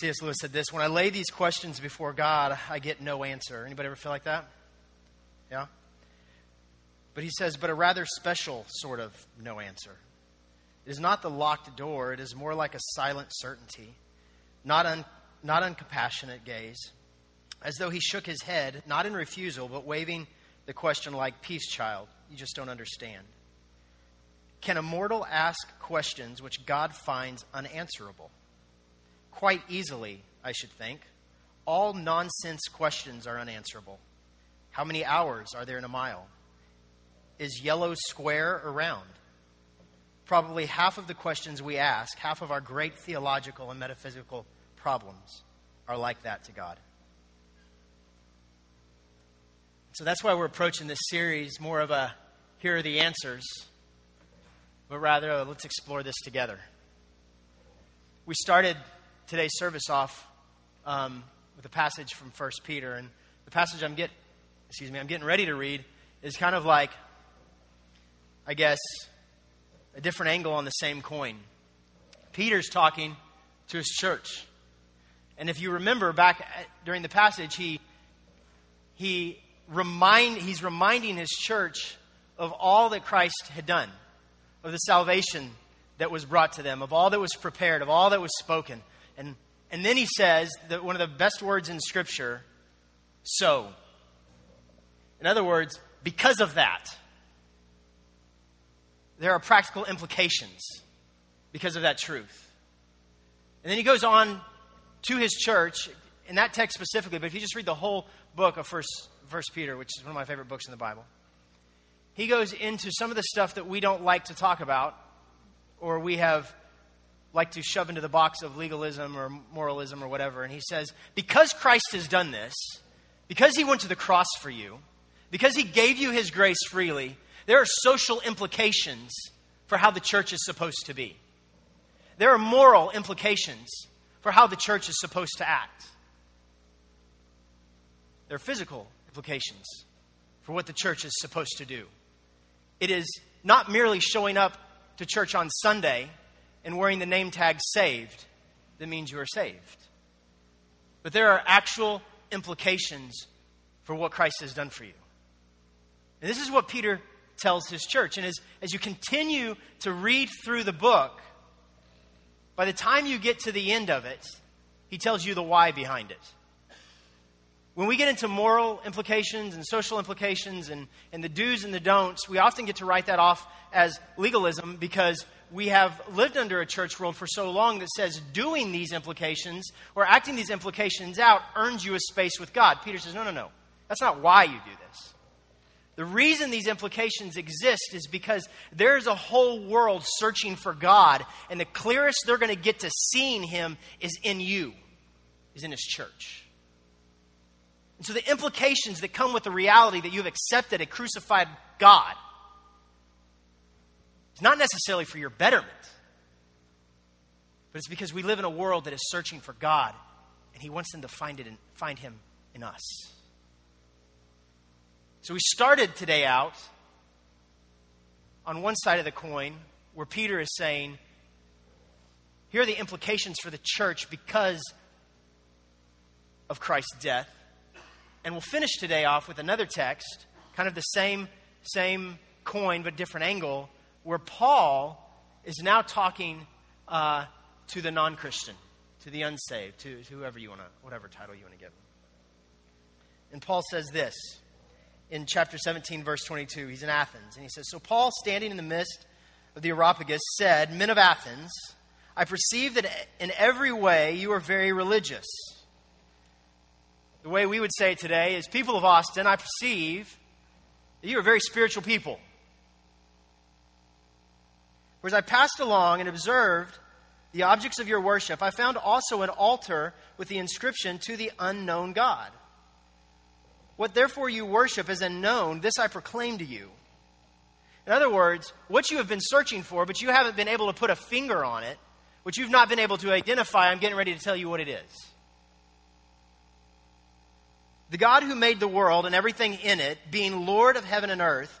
C.S. Lewis said this When I lay these questions before God, I get no answer. Anybody ever feel like that? Yeah? But he says, but a rather special sort of no answer. It is not the locked door, it is more like a silent certainty, not, un, not uncompassionate gaze, as though he shook his head, not in refusal, but waving the question like, Peace, child, you just don't understand. Can a mortal ask questions which God finds unanswerable? Quite easily, I should think. All nonsense questions are unanswerable. How many hours are there in a mile? Is yellow square or round? Probably half of the questions we ask, half of our great theological and metaphysical problems, are like that to God. So that's why we're approaching this series more of a here are the answers, but rather let's explore this together. We started today's service off um, with a passage from 1 Peter, and the passage I'm get, excuse me, I'm getting ready to read is kind of like, I guess, a different angle on the same coin. Peter's talking to his church. And if you remember back during the passage, he, he remind, he's reminding his church of all that Christ had done, of the salvation that was brought to them, of all that was prepared, of all that was spoken. And, and then he says that one of the best words in Scripture, so. In other words, because of that, there are practical implications because of that truth. And then he goes on to his church, in that text specifically, but if you just read the whole book of First, First Peter, which is one of my favorite books in the Bible, he goes into some of the stuff that we don't like to talk about, or we have like to shove into the box of legalism or moralism or whatever. And he says, because Christ has done this, because he went to the cross for you, because he gave you his grace freely, there are social implications for how the church is supposed to be. There are moral implications for how the church is supposed to act. There are physical implications for what the church is supposed to do. It is not merely showing up to church on Sunday and wearing the name tag saved that means you are saved. But there are actual implications for what Christ has done for you. And this is what Peter tells his church. And as, as you continue to read through the book, by the time you get to the end of it, he tells you the why behind it. When we get into moral implications and social implications and, and the do's and the don'ts, we often get to write that off as legalism because we have lived under a church world for so long that says doing these implications or acting these implications out earns you a space with God. Peter says, no, no, no. That's not why you do this. The reason these implications exist is because there's a whole world searching for God, and the clearest they're going to get to seeing Him is in you, is in His church. And so the implications that come with the reality that you've accepted a crucified God it's not necessarily for your betterment, but it's because we live in a world that is searching for God, and He wants them to find, it in, find Him in us. So we started today out on one side of the coin where Peter is saying, here are the implications for the church because of Christ's death. And we'll finish today off with another text, kind of the same, same coin but different angle, where Paul is now talking uh, to the non Christian, to the unsaved, to, to whoever you want to, whatever title you want to give them. And Paul says this in chapter 17, verse 22. He's in Athens. And he says, So Paul, standing in the midst of the Areopagus, said, Men of Athens, I perceive that in every way you are very religious. The way we would say it today is, People of Austin, I perceive that you are very spiritual people. For as I passed along and observed the objects of your worship, I found also an altar with the inscription to the unknown God. What therefore you worship as unknown, this I proclaim to you. In other words, what you have been searching for, but you haven't been able to put a finger on it, what you've not been able to identify, I'm getting ready to tell you what it is. The God who made the world and everything in it, being Lord of heaven and earth,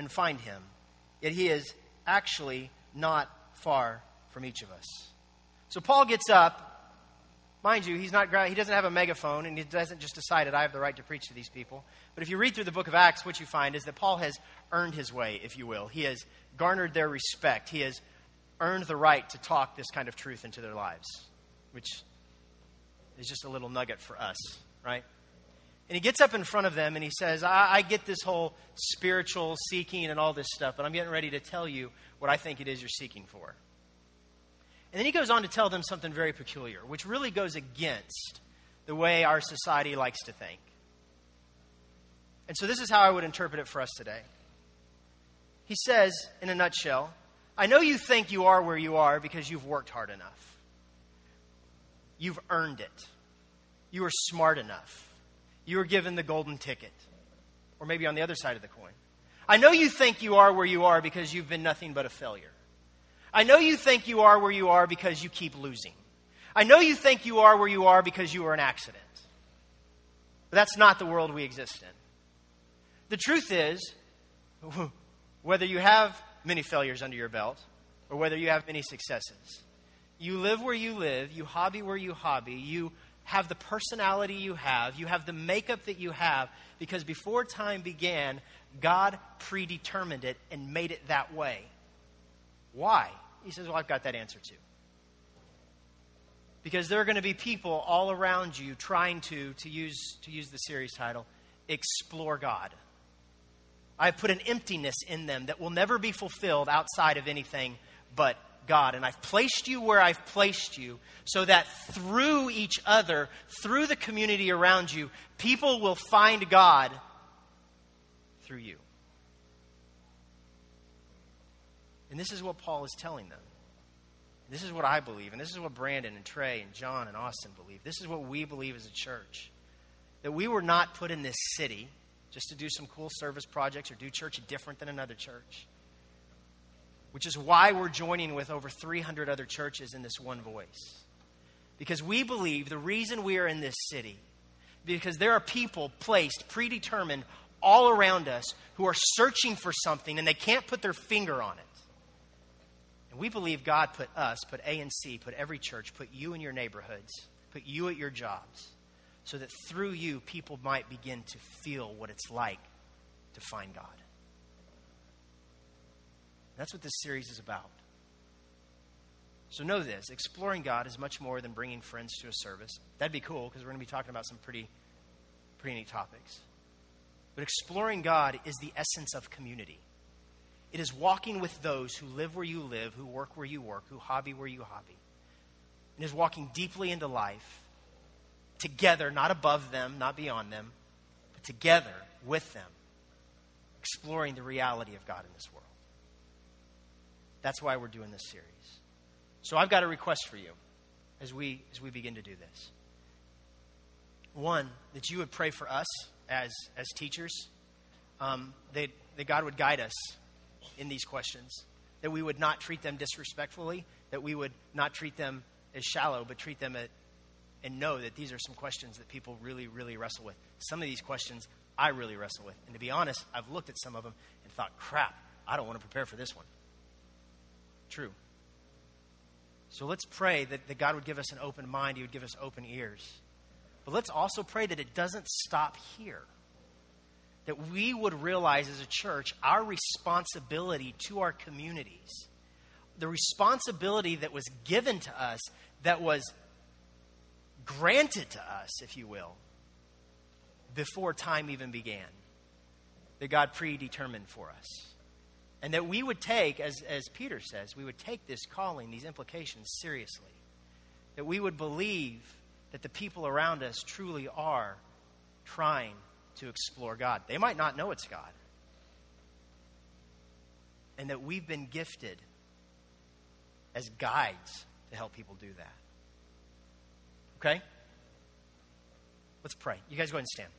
and find him. Yet he is actually not far from each of us. So Paul gets up Mind you, he's not, he doesn't have a megaphone and he doesn't just decide that I have the right to preach to these people. But if you read through the book of Acts, what you find is that Paul has earned his way, if you will. He has garnered their respect. He has earned the right to talk this kind of truth into their lives, which is just a little nugget for us, right? And he gets up in front of them and he says, I, I get this whole spiritual seeking and all this stuff, but I'm getting ready to tell you what I think it is you're seeking for. And then he goes on to tell them something very peculiar, which really goes against the way our society likes to think. And so this is how I would interpret it for us today. He says, in a nutshell, I know you think you are where you are because you've worked hard enough. You've earned it. You are smart enough. You were given the golden ticket. Or maybe on the other side of the coin. I know you think you are where you are because you've been nothing but a failure. I know you think you are where you are because you keep losing. I know you think you are where you are because you were an accident. But that's not the world we exist in. The truth is, whether you have many failures under your belt or whether you have many successes, you live where you live, you hobby where you hobby, you have the personality you have, you have the makeup that you have, because before time began, God predetermined it and made it that way. Why? He says, Well, I've got that answer too. Because there are going to be people all around you trying to, to use, to use the series title, explore God. I've put an emptiness in them that will never be fulfilled outside of anything but God. And I've placed you where I've placed you so that through each other, through the community around you, people will find God through you. And this is what Paul is telling them. This is what I believe, and this is what Brandon and Trey and John and Austin believe. This is what we believe as a church. That we were not put in this city just to do some cool service projects or do church different than another church. Which is why we're joining with over 300 other churches in this one voice. Because we believe the reason we are in this city, because there are people placed, predetermined, all around us who are searching for something and they can't put their finger on it. And we believe God put us, put ANC, put every church, put you in your neighborhoods, put you at your jobs, so that through you, people might begin to feel what it's like to find God. That's what this series is about. So know this exploring God is much more than bringing friends to a service. That'd be cool because we're going to be talking about some pretty, pretty neat topics. But exploring God is the essence of community. It is walking with those who live where you live, who work where you work, who hobby where you hobby. It is walking deeply into life together, not above them, not beyond them, but together with them, exploring the reality of God in this world. That's why we're doing this series. So I've got a request for you as we as we begin to do this. One, that you would pray for us as as teachers, um, that, that God would guide us in these questions, that we would not treat them disrespectfully, that we would not treat them as shallow, but treat them at, and know that these are some questions that people really, really wrestle with. Some of these questions I really wrestle with. And to be honest, I've looked at some of them and thought, crap, I don't want to prepare for this one. True. So let's pray that, that God would give us an open mind, He would give us open ears. But let's also pray that it doesn't stop here that we would realize as a church our responsibility to our communities, the responsibility that was given to us, that was granted to us, if you will, before time even began, that God predetermined for us. And that we would take, as, as Peter says, we would take this calling, these implications seriously. That we would believe that the people around us truly are trying to explore God. They might not know it's God. And that we've been gifted as guides to help people do that. Okay? Let's pray. You guys go ahead and stand.